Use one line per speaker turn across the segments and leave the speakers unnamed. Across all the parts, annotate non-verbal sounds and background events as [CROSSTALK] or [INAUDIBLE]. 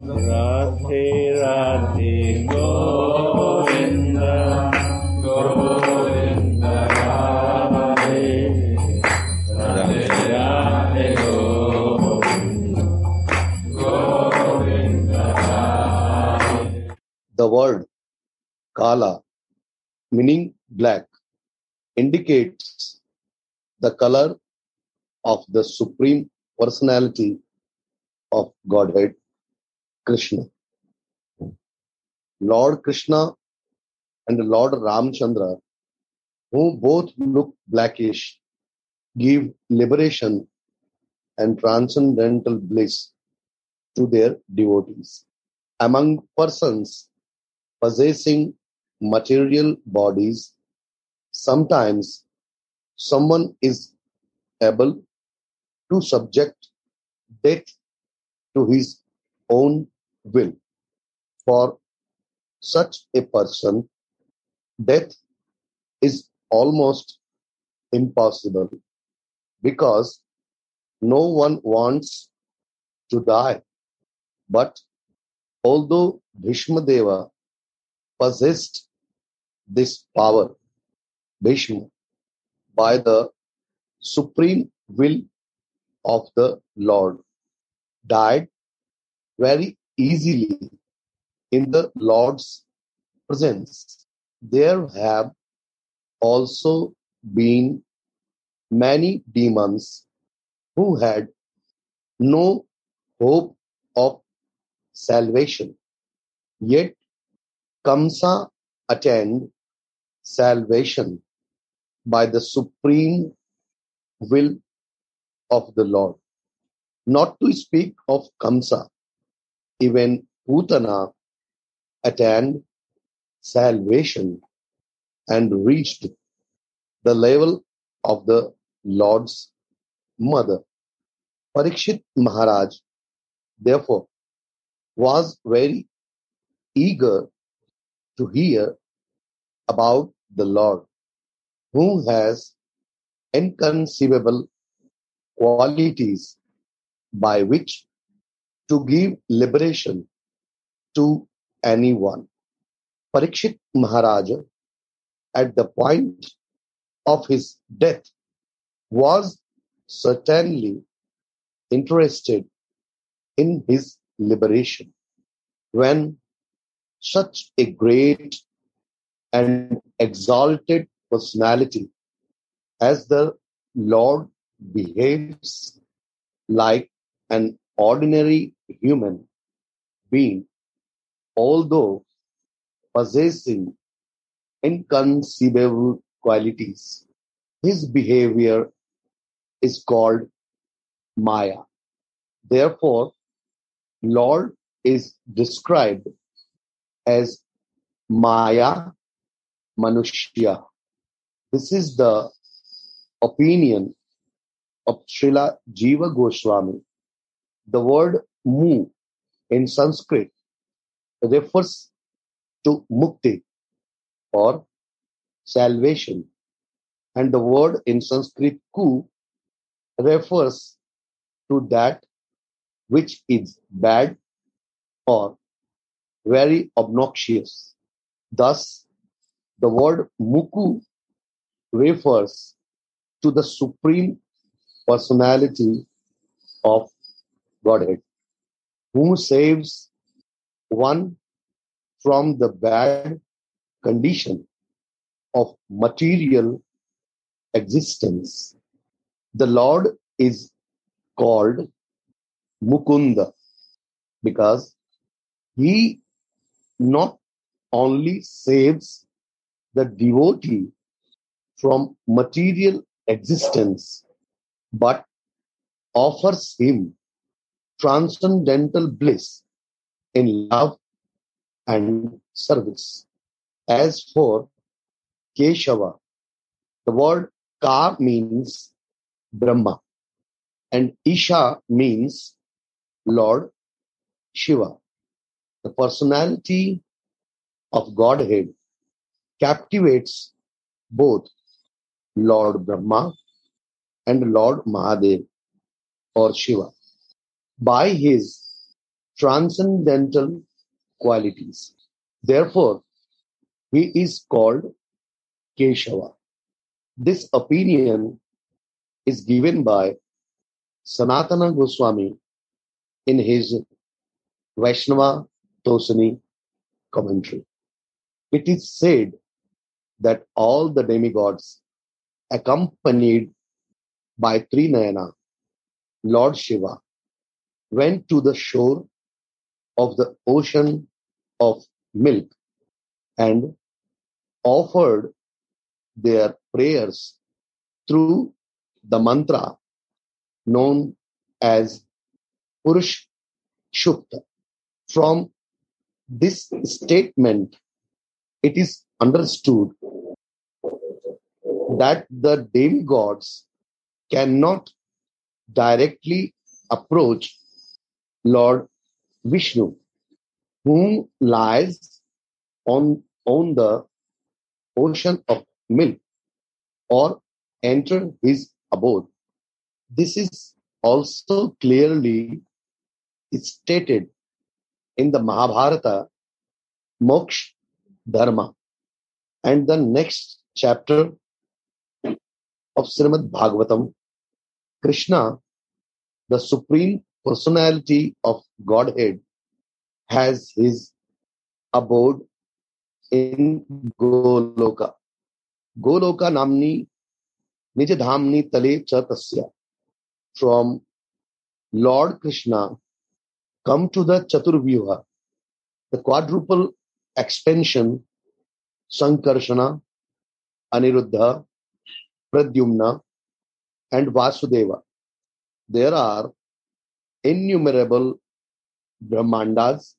Radhe Radhe Govind Govind Radhe Radhe Radhe Govind Govind
The word kala, meaning black, indicates the color of the Supreme Personality of Godhead, Krishna. Lord Krishna and Lord Ramchandra, who both look blackish, give liberation and transcendental bliss to their devotees. Among persons possessing material bodies, sometimes someone is able to subject death to his own will. For such a person, death is almost impossible because no one wants to die. But although Bhishma Deva possessed this power, Bhishma, by the supreme will of the Lord, died very easily in the Lord's presence. There have also been many demons who had no hope of salvation. Yet Kamsa attained salvation by the supreme will of the Lord. Not to speak of Kamsa, even Putana attained salvation and reached the level of the Lord's mother. Parikshit Maharaj, therefore, was very eager to hear about the Lord, who has inconceivable qualities by which to give liberation to anyone. Parikshit Maharaj, at the point of his death, was certainly interested in his liberation. When such a great and exalted personality as the Lord behaves like an ordinary human being, although possessing inconceivable qualities. His behavior is called Maya. Therefore, Lord is described as Maya Manushya. This is the opinion of Srila Jiva Goswami. The word mu in Sanskrit refers to mukti or salvation, and the word in Sanskrit ku refers to that which is bad or very obnoxious. Thus, the word muku refers to the supreme personality of Godhead, who saves one from the bad condition of material existence. The Lord is called Mukunda because he not only saves the devotee from material existence, but offers him transcendental bliss in love and service. As for Keshava, the word Ka means Brahma and Isha means Lord Shiva. The personality of Godhead captivates both Lord Brahma and Lord Mahadev or Shiva by his transcendental qualities. Therefore, he is called Keshava. This opinion is given by Sanatana Goswami in his Vaishnava Tosani commentary. It is said that all the demigods accompanied by Trinayana, Lord Shiva, went to the shore of the ocean of milk and offered their prayers through the mantra known as Purush Shukta. From this statement, it is understood that the demigods cannot directly approach Lord Vishnu, whom lies on, on the ocean of milk, or enter his abode. This is also clearly stated in the Mahabharata Moksha Dharma and the next chapter of Srimad Bhagavatam. Krishna, the Supreme Personality of Godhead, has his abode in Goloka. Goloka Namni Nijadhamni Tale Chatasya. From Lord Krishna come to the Chaturvyuha, the quadruple expansion, Sankarshana, Aniruddha, Pradyumna, and Vasudeva. There are innumerable Brahmandas,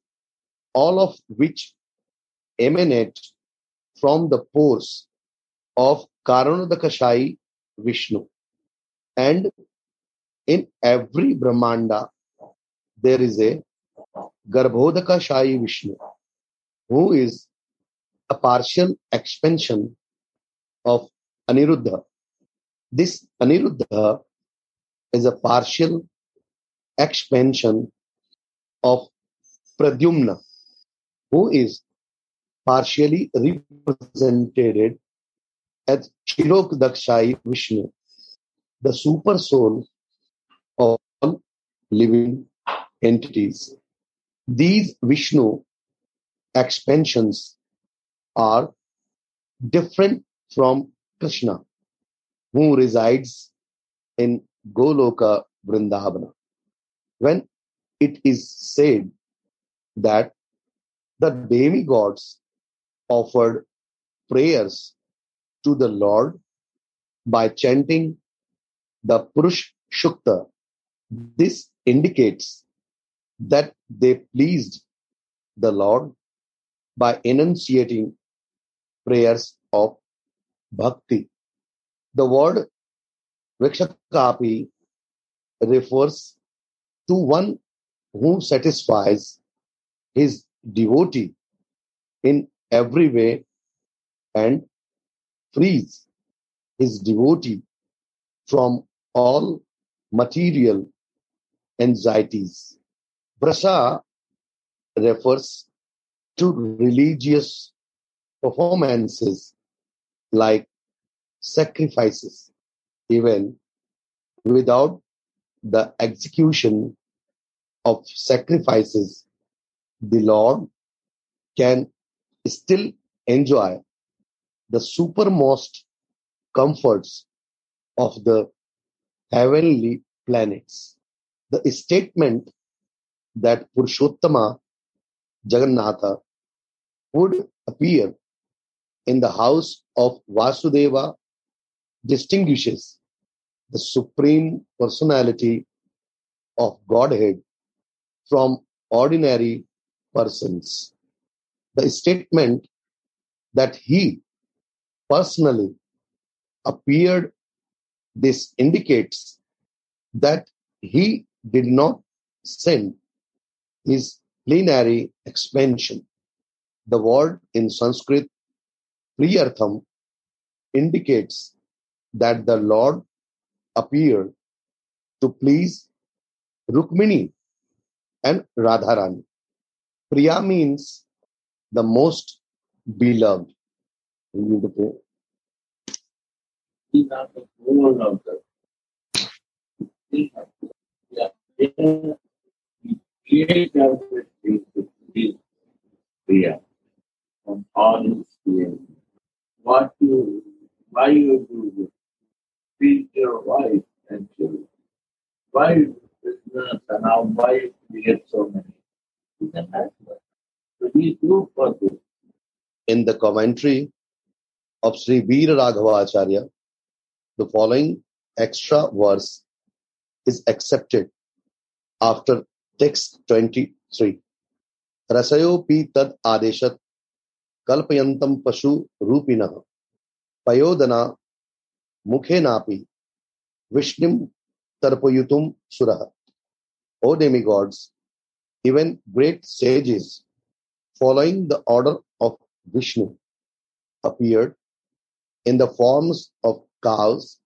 all of which emanate from the pores of Karanodakashayi Vishnu. And in every Brahmanda, there is a Garbhodakashayi Vishnu, who is a partial expansion of Aniruddha. This Aniruddha is a partial expansion of Pradyumna, who is partially represented as Kshirodakashayi Vishnu, the super soul of all living entities. These Vishnu expansions are different from Krishna, who resides in Goloka Vrindavana. When it is said that the demigods offered prayers to the Lord by chanting the Purush Shukta, this indicates that they pleased the Lord by enunciating prayers of bhakti. The word Vrishakapi refers to one who satisfies his devotee in every way and frees his devotee from all material anxieties. Brasa refers to religious performances like sacrifices, even without the execution of sacrifices, the Lord can still enjoy the supermost comforts of the heavenly planets. The statement that Purushottama Jagannatha would appear in the house of Vasudeva distinguishes the supreme personality of Godhead from ordinary persons. The statement that he personally appeared, this indicates that he did not send his plenary expansion. The word in Sanskrit, Priyartham, indicates that the Lord appeared to please Rukmini and Radharani. Priya means the most beloved. You need to pray.
These are the goal of the yeah. Create everything to be clear from all being. What you, why you do this? Treat your wife and children. Why you business and why you create so many? You can ask. So we do for this.
In the commentary of Sri Veer Raghavacharya, the following extra verse is accepted after text 23. रसयोपि तद आदेशत कल्पयन्तं पशु रूपिणः पयोदना मुखेनापि विष्णुं tarpayutum surah. O demigods, even great sages, following the order of Vishnu, appeared in the forms of cows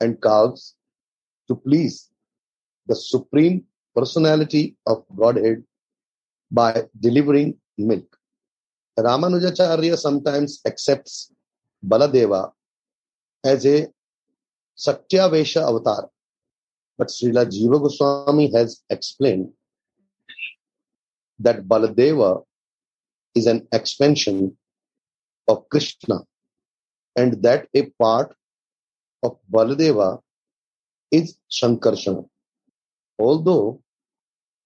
and calves to please the supreme personality of Godhead by delivering milk. Ramanujacharya sometimes accepts Baladeva as a Shaktyavesha avatar but Srila Jiva Goswami has explained that Baladeva is an expansion of Krishna and that a part of Baladeva is Shankarshana. Although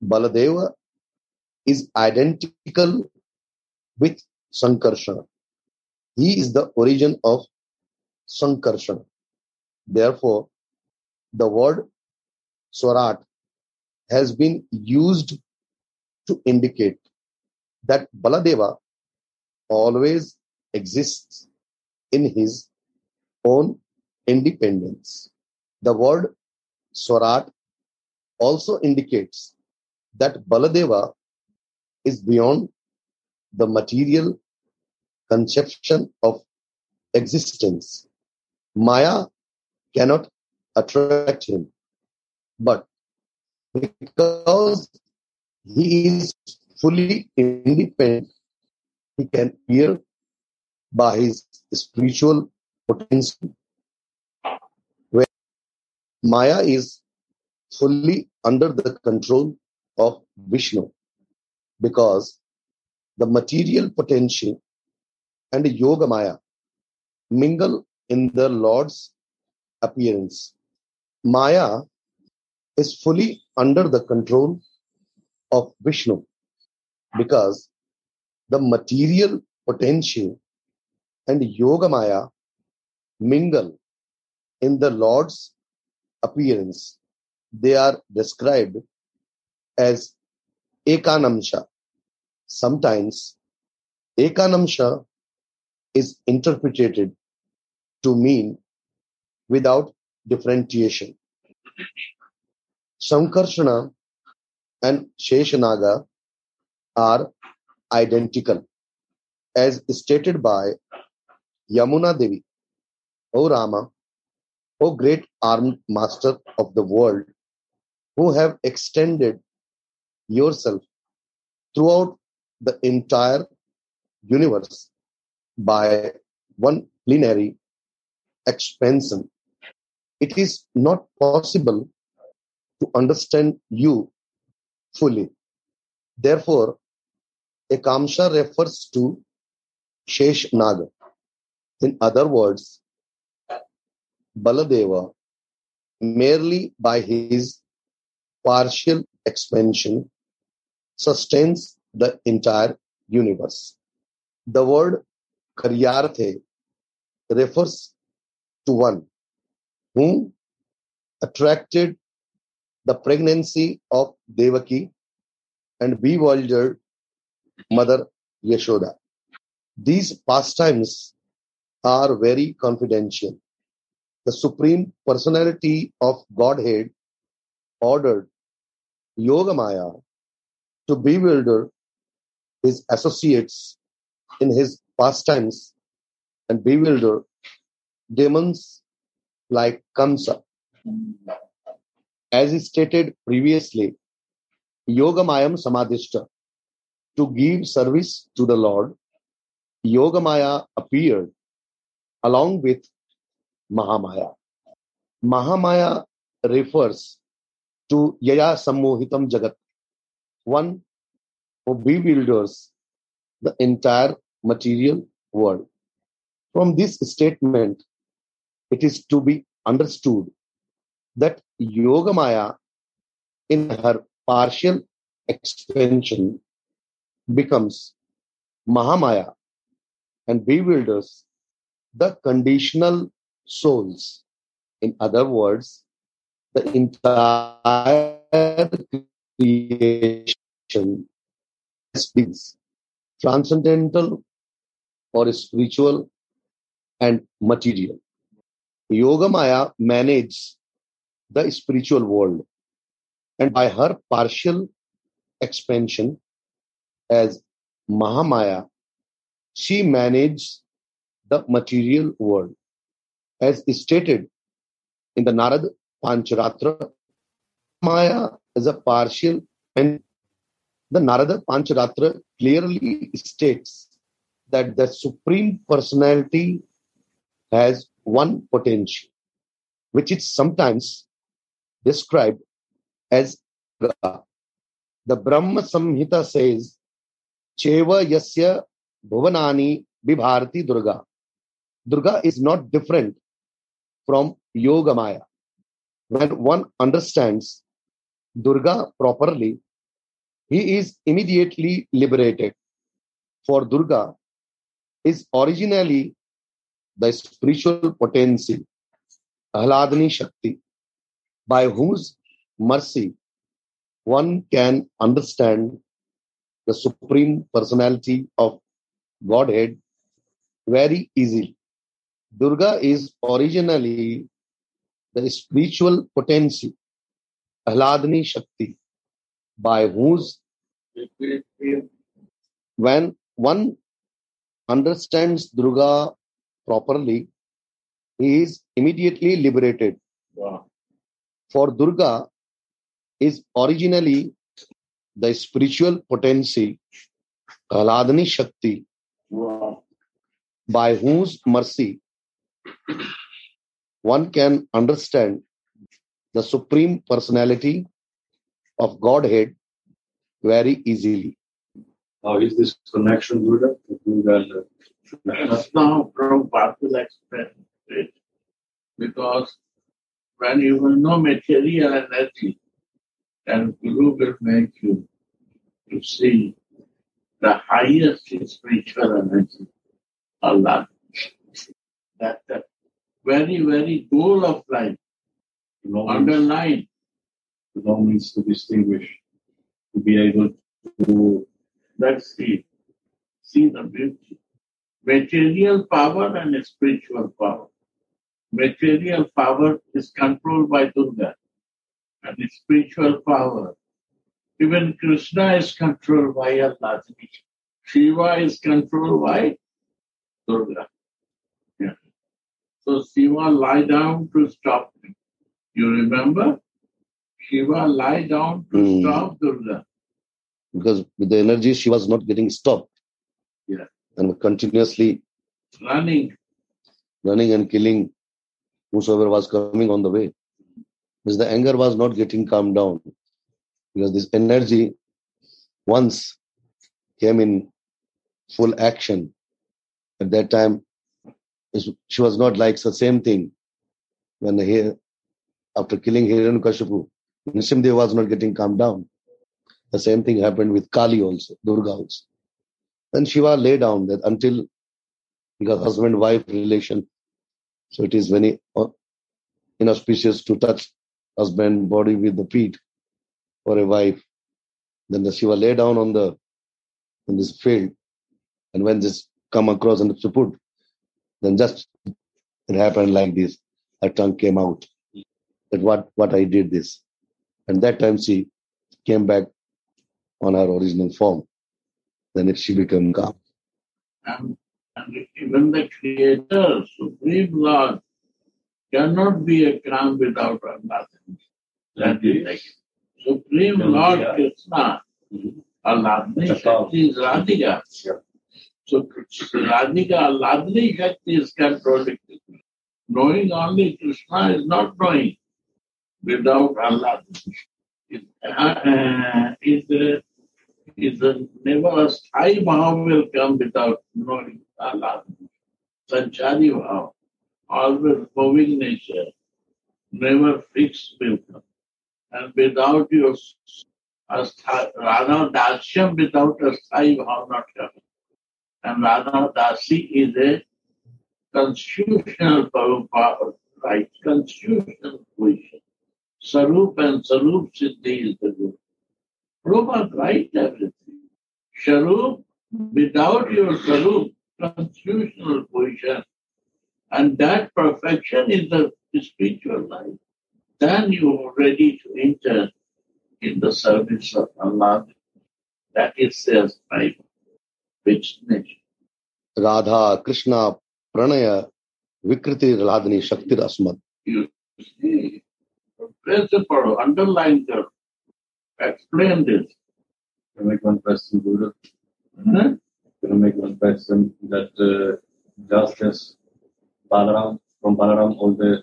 Baladeva is identical with Sankarshana, he is the origin of Sankarshana. Therefore, the word Swarat has been used to indicate that Baladeva always exists in his own independence. The word Swarat also indicates that Baladeva is beyond the material conception of existence. Maya cannot attract him, but because he is fully independent, he can appear by his spiritual potential. Where Maya is fully under the control of Vishnu because the material potential and Yoga Maya mingle in the Lord's appearance. Maya is fully under the control of Vishnu because the material potential and Yoga Maya mingle in the Lord's appearance. They are described as Ekanamsha. Sometimes Ekanamsha is interpreted to mean without differentiation. Sankarshana and Sheshanaga are identical as stated by Yamuna Devi. O Rama, O great armed master of the world, who have extended yourself throughout the entire universe by one plenary expansion. It is not possible to understand you fully. Therefore, Ekamsha refers to Shesh Naga. In other words, Baladeva, merely by his partial expansion, sustains the entire universe. The word Karyarthe refers to one whom attracted the pregnancy of Devaki and bewildered Mother Yashoda. These pastimes are very confidential. The Supreme Personality of Godhead ordered Yogamaya to bewilder his associates in his pastimes and bewilder demons like Kamsa. As stated previously, Yogamayam Samadhishta. To give service to the Lord, Yogamaya appeared along with Mahamaya. Mahamaya refers to Yaya Sammohitam Jagat, one who bewilders the entire material world. From this statement, it is to be understood that Yogamaya, in her partial expansion, becomes Mahamaya and bewilders the conditional souls. In other words, the entire creation is transcendental or spiritual and material. Yogamaya manages the spiritual world and by her partial expansion as Mahamaya, she manages the material world. As stated in the Narad Pancharatra, Maya is a partial and the Narada Pancharatra clearly states that the Supreme Personality has one potential, which is sometimes described as. The Brahma Samhita says, Cheva Yasya Bhuvanani Vibharti Durga. Durga is not different from Yoga Maya. When one understands Durga properly, he is immediately liberated. For Durga is originally the spiritual potency, Ahladani Shakti, by whose mercy one can understand the supreme personality of Godhead very easily. Durga is originally the spiritual potency, Ahladani Shakti, by whose when one understands Durga properly, he is immediately liberated.
Wow.
For Durga is originally the spiritual potency, Ahladani Shakti,
Wow.
by whose mercy one can understand the supreme personality of Godhead very easily.
How is this connection Buddha? Buddha and
Just now, Prabhupada will explain it. Because when you will know material energy, then Guru will make you to see the highest spiritual energy, Allah. That the very, very goal of life,
to know, means,
underline.
know means to distinguish, to be able to
Let's see. See the beauty. Material power and spiritual power. Material power is controlled by Durga. And the spiritual power. Even Krishna is controlled by Allah. Shiva is controlled by Durga. Yeah. So Shiva lie down to stop him. You remember? Shiva lie down to
Hmm.
stop Durga.
Because with the energy, she was not getting stopped.
Yeah.
And continuously
Running
running and killing whosoever was coming on the way. Because the anger was not getting calmed down. Because this energy once came in full action. At that time, she was not like the same thing. When he, after killing Hiranyakashipu, Nrsimhadev was not getting calmed down. The same thing happened with Kali also, Durga also. Then Shiva lay down that until because husband-wife relation, so it is very uh, inauspicious to touch husband body with the feet for a wife. Then the Shiva lay down on the in this field, and when this come across and to put, then just it happened like this. Her tongue came out. That what what I did this, and that time she came back on her original form. Then it, she became calm.
and, and even the Creator, Supreme Lord, cannot be a calm without Allah. That is like Supreme. Lord Krishna,
Mhm. That's
Shakti is Radhika. So Radhika, Alladni Shakti is contradicting. Knowing only Krishna is not knowing without Allah. It, uh, is, uh, is uh, never a sthayi bhav will come without knowing Sanchari bhav, always moving nature, never fixed will. And without your a stha- Radha Dasyam without a sthayi bhav not coming. And Radha Dasi is a constitutional power, right, constitutional position. Sarup and Sarup Siddhi is the good. Prabhupada write everything. Sharup, without your Sarup, constitutional position, and that perfection is the spiritual life, then you are ready to enter in the service of Allah. That is the life, which nature.
Radha, Krishna, Pranaya, Vikriti, Radhani, Shakti, Asmat.
You see, the principle underlying the explain this.
I make one question,
Buddha.
Mm-hmm. I make one question that uh, just as Balaram, from Balaram, all the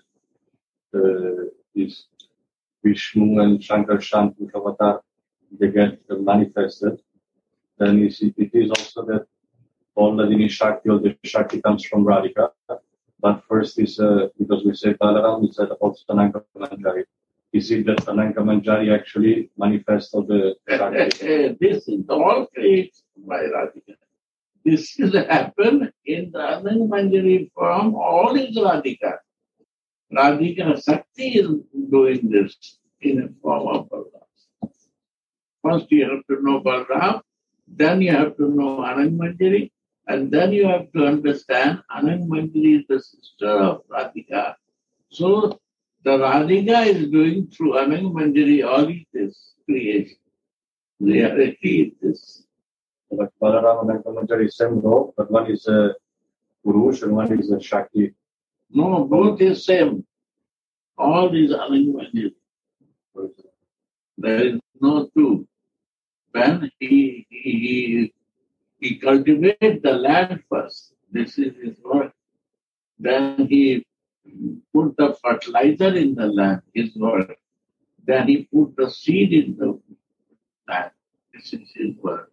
uh, is Vishnu and Shankar Shantu Avatar, they get uh, manifested. Then you see, it is also that all the Shakti, all the Shakti comes from Radhika. But first is, uh, because we say Balaram, is that also Ananga Manjari. Is it that Ananga Manjari actually manifests all the Shakti?
this is all created by Radhika. This is happen in the Ananga Manjari form, all is Radhika. Radhika Sakti is doing this in a form of Balram. First you have to know Balram, then you have to know Ananga Manjari, and then you have to understand Ananga Manjari is the sister of Radhika. So the Radhika is doing through Ananga Manjari all this creation. Reality is this.
But Balaram and is same role, but one is a Purush and one is a Shakti.
No, both is same. All Ananga Manjari. There is no two. When he, he, he cultivates the land first, this is his work. Then he put the fertilizer in the land, his work. Then he put the seed in the land. This is his work.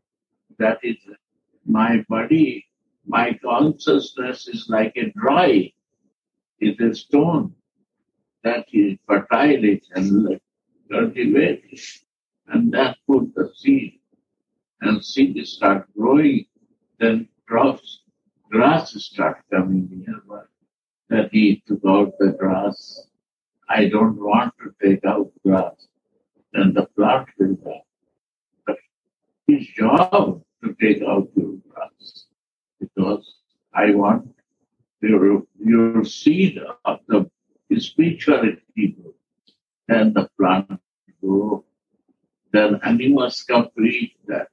That is my body, my consciousness is like a dry, is a stone that is fertile it and cultivate it. And that put the seed. And seed start growing, then crops, grass start coming nearby. That he took out the grass. I don't want to take out grass. Then the plant will die. His job to take out your grass. Because I want your, your seed of the spirituality. Then the plant grow. Then animals complete that.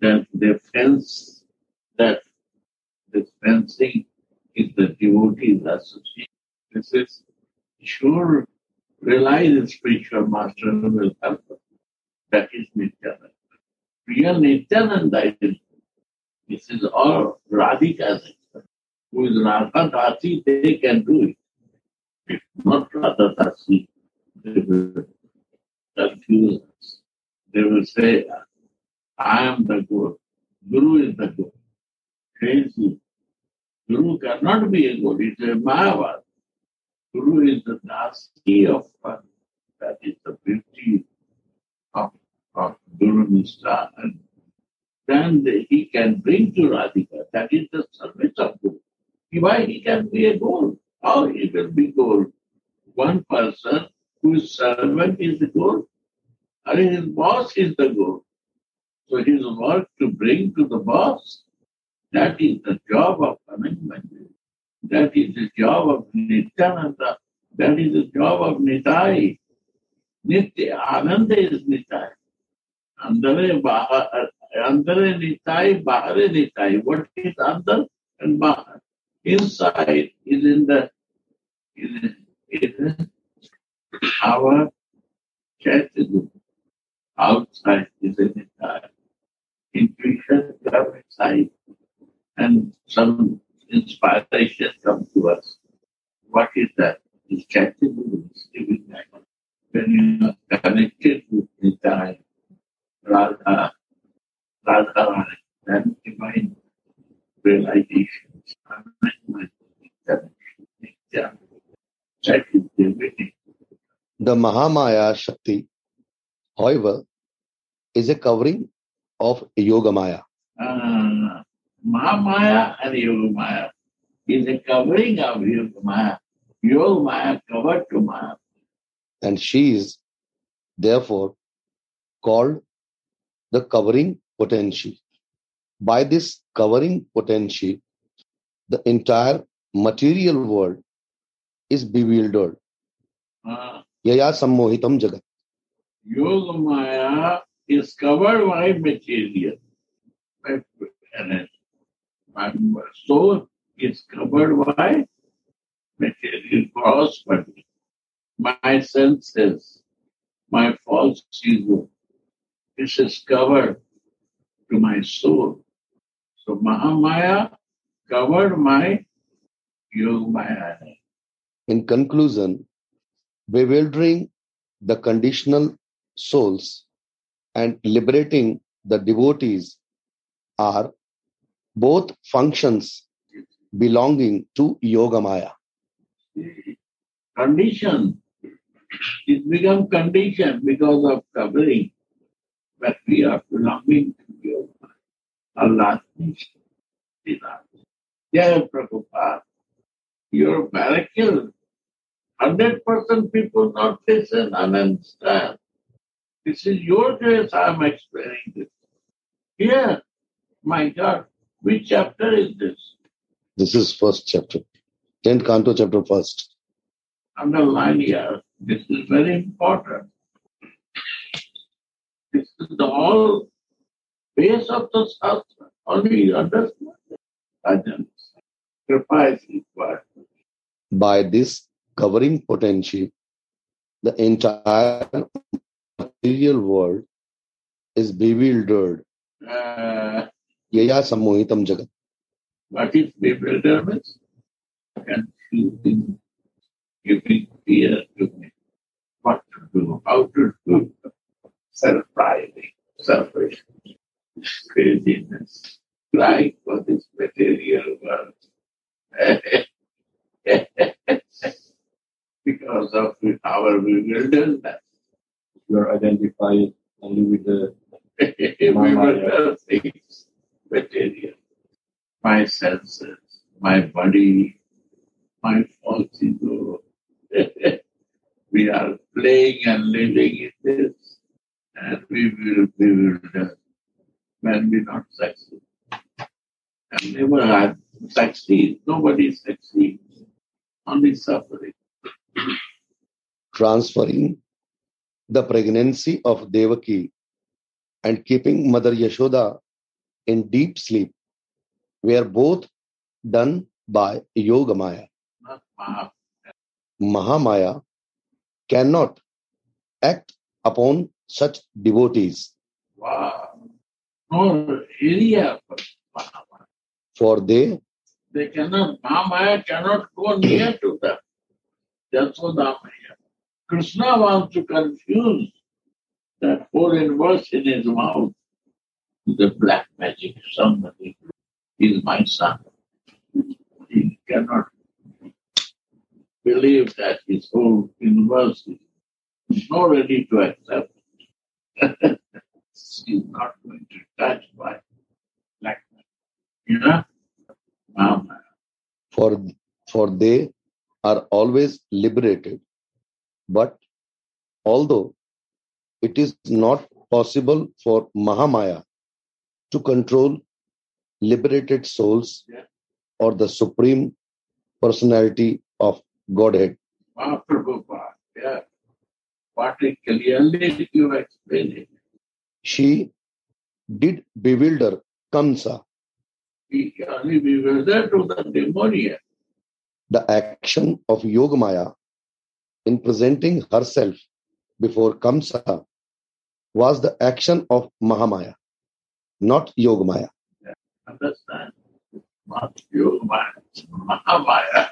Then they fence that. This fencing is the devotees association. This is sure realize the spiritual master will help us. That is Nityananda. Real Nityananda is this is all Radhika's. Who is Radha Dasi, they can do it. If not Radha Dasi, they will confuse us. They will say, I am the Guru. Guru is the Guru. Crazy. Guru cannot be a Guru. It's a Mayavad. Guru is the Dasi of fun. That is the beauty of, Guru Nishta. And then he can bring to Radhika. That is the service of Guru. Why he can be a Guru? How he will be Guru? One person whose servant is the Guru. And his boss is the Guru. So his work to bring to the boss, that is the job of management. That is the job of Nityananda. That is the job of Nitai. Nitya Ananda is Nitai. Andare Andare Nitai, Bahare Nitai. What is Andar and Bahar? Inside is in the is, is our Chaitanya. outside is in anytime. Intuition comes inside and some inspiration comes to us. What is that? It's. When you are connected with time, Radha, Radha Rani, then divine realization, enlightenment, connection, that is divinity.
The Mahamaya Shakti, however, is a covering of Yogamaya.
Uh, Mahamaya and Yogamaya is a covering of Yogamaya. Yogamaya covered to Maya.
and she is therefore called the covering potency. By this covering potency, the entire material world is bewildered.
Uh,
Yaya sammohitam jagat.
Yogamaya is covered by material. By energy. My soul is covered by material body. My senses, my false ego. This is covered to my soul. So Mahamaya covered my Yogamaya.
In conclusion, bewildering the conditional souls and liberating the devotees are both functions belonging to Yogamaya.
condition. It become condition because of covering. But we are belonging to you. Allah Jai Prabhupada. Your miracle. Hundred percent people not listen and understand. This is your grace I am explaining this. Here, my God, which chapter is this?
This is first chapter. 10th canto chapter first.
underline here. This is very important. This is the all base of the Shastra. Only you understand. Bhajan. Kripa is required.
By this covering potency, the entire material world is bewildered.
Uh,
Yaya sammohitam jagat.
what is bewilderment? Confusing, giving fear to me. What to do, how to do, surprising, selfish, craziness, crying for this material world. [LAUGHS] because of our bewilderment.
You are identified only with the [LAUGHS]
bewildered things, material. My senses, my body, my false [LAUGHS] ego. we are playing and living in this, and we will bewilder uh, when we not succeed. And never had succeed. Nobody succeeds. Only suffering.
transferring the pregnancy of Devaki and keeping Mother Yashoda in deep sleep were both done by Yogamaya. Mahamaya cannot act upon such devotees,
Wow. Area for Maha.
for they
They cannot, Mahamaya cannot go near to them. Yasodamaya. Krishna wants to confuse that foreign verse in his mouth. The black magic, somebody is my son. He cannot believe that his whole universe is not ready to accept. He's not going to touch by black magic. You know? Mahamaya.
for for they are always liberated but although it is not possible for mahamaya to control liberated souls
Yeah.
or the supreme personality of godhead
Mahaprabhupada, yeah. It clearly you explain it.
she did bewilder kamsa
He only bewildered to the demoniac.
the action of yogamaya in presenting herself before kamsa was the action of Mahamaya, not Yogamaya.
Understand? Not Yoga Maya, it's Mahamaya.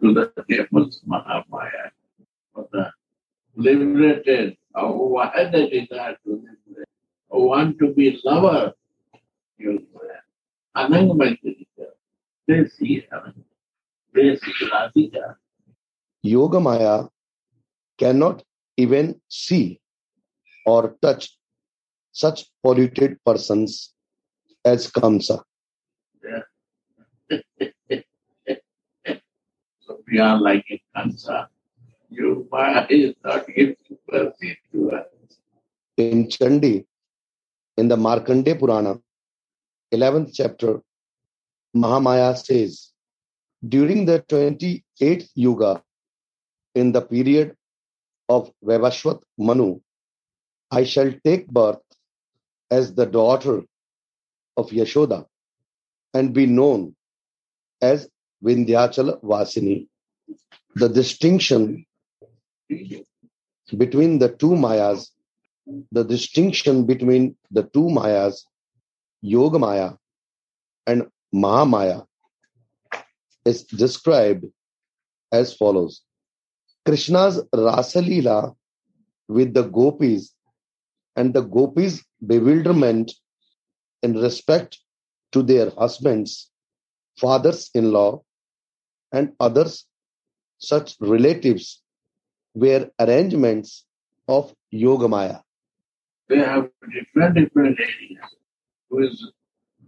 To the tables, Mahamaya. Liberated, or why they desire to liberate, or want to be lover, Yoga Maya. Anangamaya They see. They see Radhika.
Yogamaya cannot even see or touch such polluted persons as Kamsa. Yeah. [LAUGHS]
So we are like a cancer. You Maya is not giving mercy to us.
In Chandi, in the Markandeya Purana, 11th chapter, Mahamaya says, during the 28th Yuga, in the period of Vavashwat Manu, I shall take birth as the daughter of Yashoda and be known as Vindhyachala Vasini. The distinction between the two Mayas, the distinction between the two Mayas, Yoga Maya and Mahamaya, is described as follows. Krishna's Rasalila with the gopis and the gopis' bewilderment in respect to their husbands, fathers in law, and others, such relatives, were arrangements of Yogamaya.
They have different different areas. Who is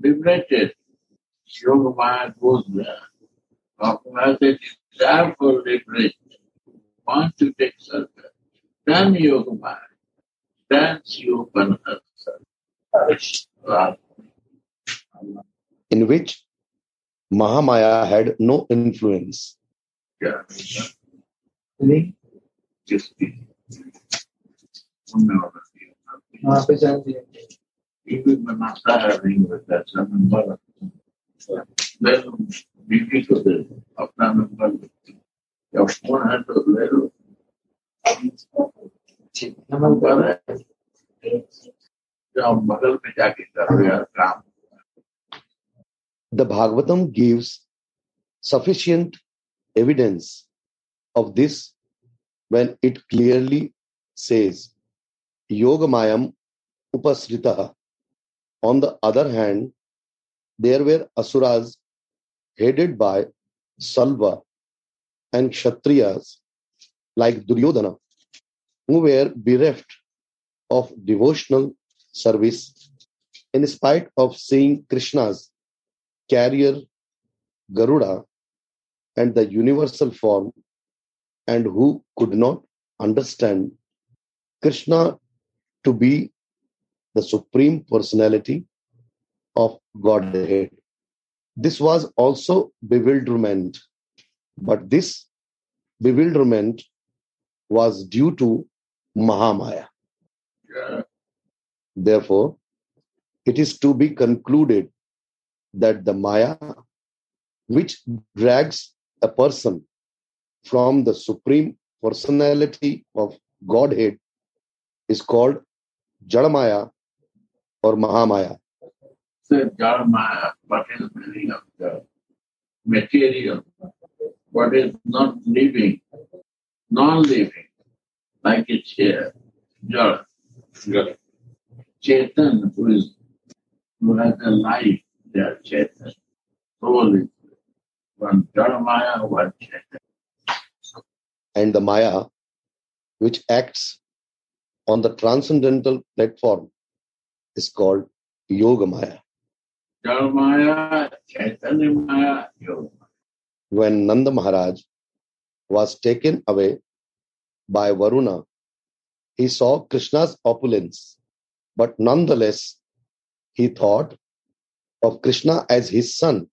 liberated? Yoga Maya goes there. After has a desire for liberation, want to take surrender. Then Yoga Maya. Then she open herself.
in which Mahamaya had no influence.
Yeah. Just be.
वहाँ पे जाएँगे
Even बनाता है नहीं होता ऐसा number ले को दे अपना नंबर या फ़ोन है तो ले लो नंबर है जाओ बगल में जाके करो यार काम
The Bhagavatam gives sufficient evidence of this when it clearly says, Yogamayam upasrita. On the other hand, there were asuras headed by Salva and Kshatriyas like Duryodhana who were bereft of devotional service in spite of seeing Krishna's carrier Garuda and the universal form and who could not understand Krishna to be the supreme personality of Godhead. This was also bewilderment, but this bewilderment was due to Mahamaya.
Yeah.
Therefore, it is to be concluded that the Maya, which drags a person from the supreme personality of Godhead, is called Jadamaya or Mahamaya.
So Dharma, what is meaning of the material, what is not living, non-living, like a chair, Jara.
Good.
Chetan, who is who has a life, they are Chetan. Soul is one Dharmaya, one Chetan.
And the Maya, which acts on the transcendental platform, is called Yoga Maya.
Dharmaya, Chaitanya Maya, Yoga.
When Nanda Maharaj was taken away by Varuna, he saw Krishna's opulence, but nonetheless, he thought of Krishna as his son.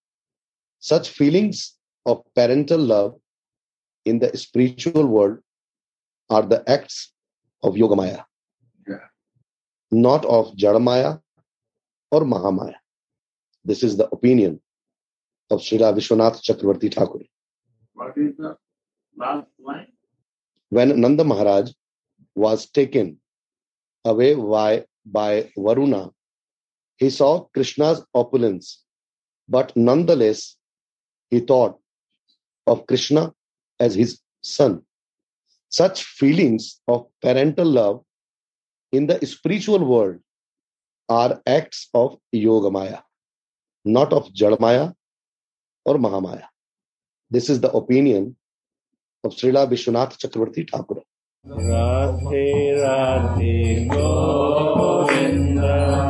Such feelings of parental love in the spiritual world are the acts of Yogamaya,
Yeah.
not of Jadamaya or Mahamaya. This is the opinion of Srila Vishwanath Chakravarti Thakur.
What is the last line?
When Nanda Maharaj was taken away by, by Varuna, he saw Krishna's opulence, but nonetheless, he thought of Krishna as his son. Such feelings of parental love in the spiritual world are acts of Yogamaya, not of Jadmaya or Mahamaya. This is the opinion of Srila Vishwanath Chakravarti Thakur.
Radhe Radhe Govinda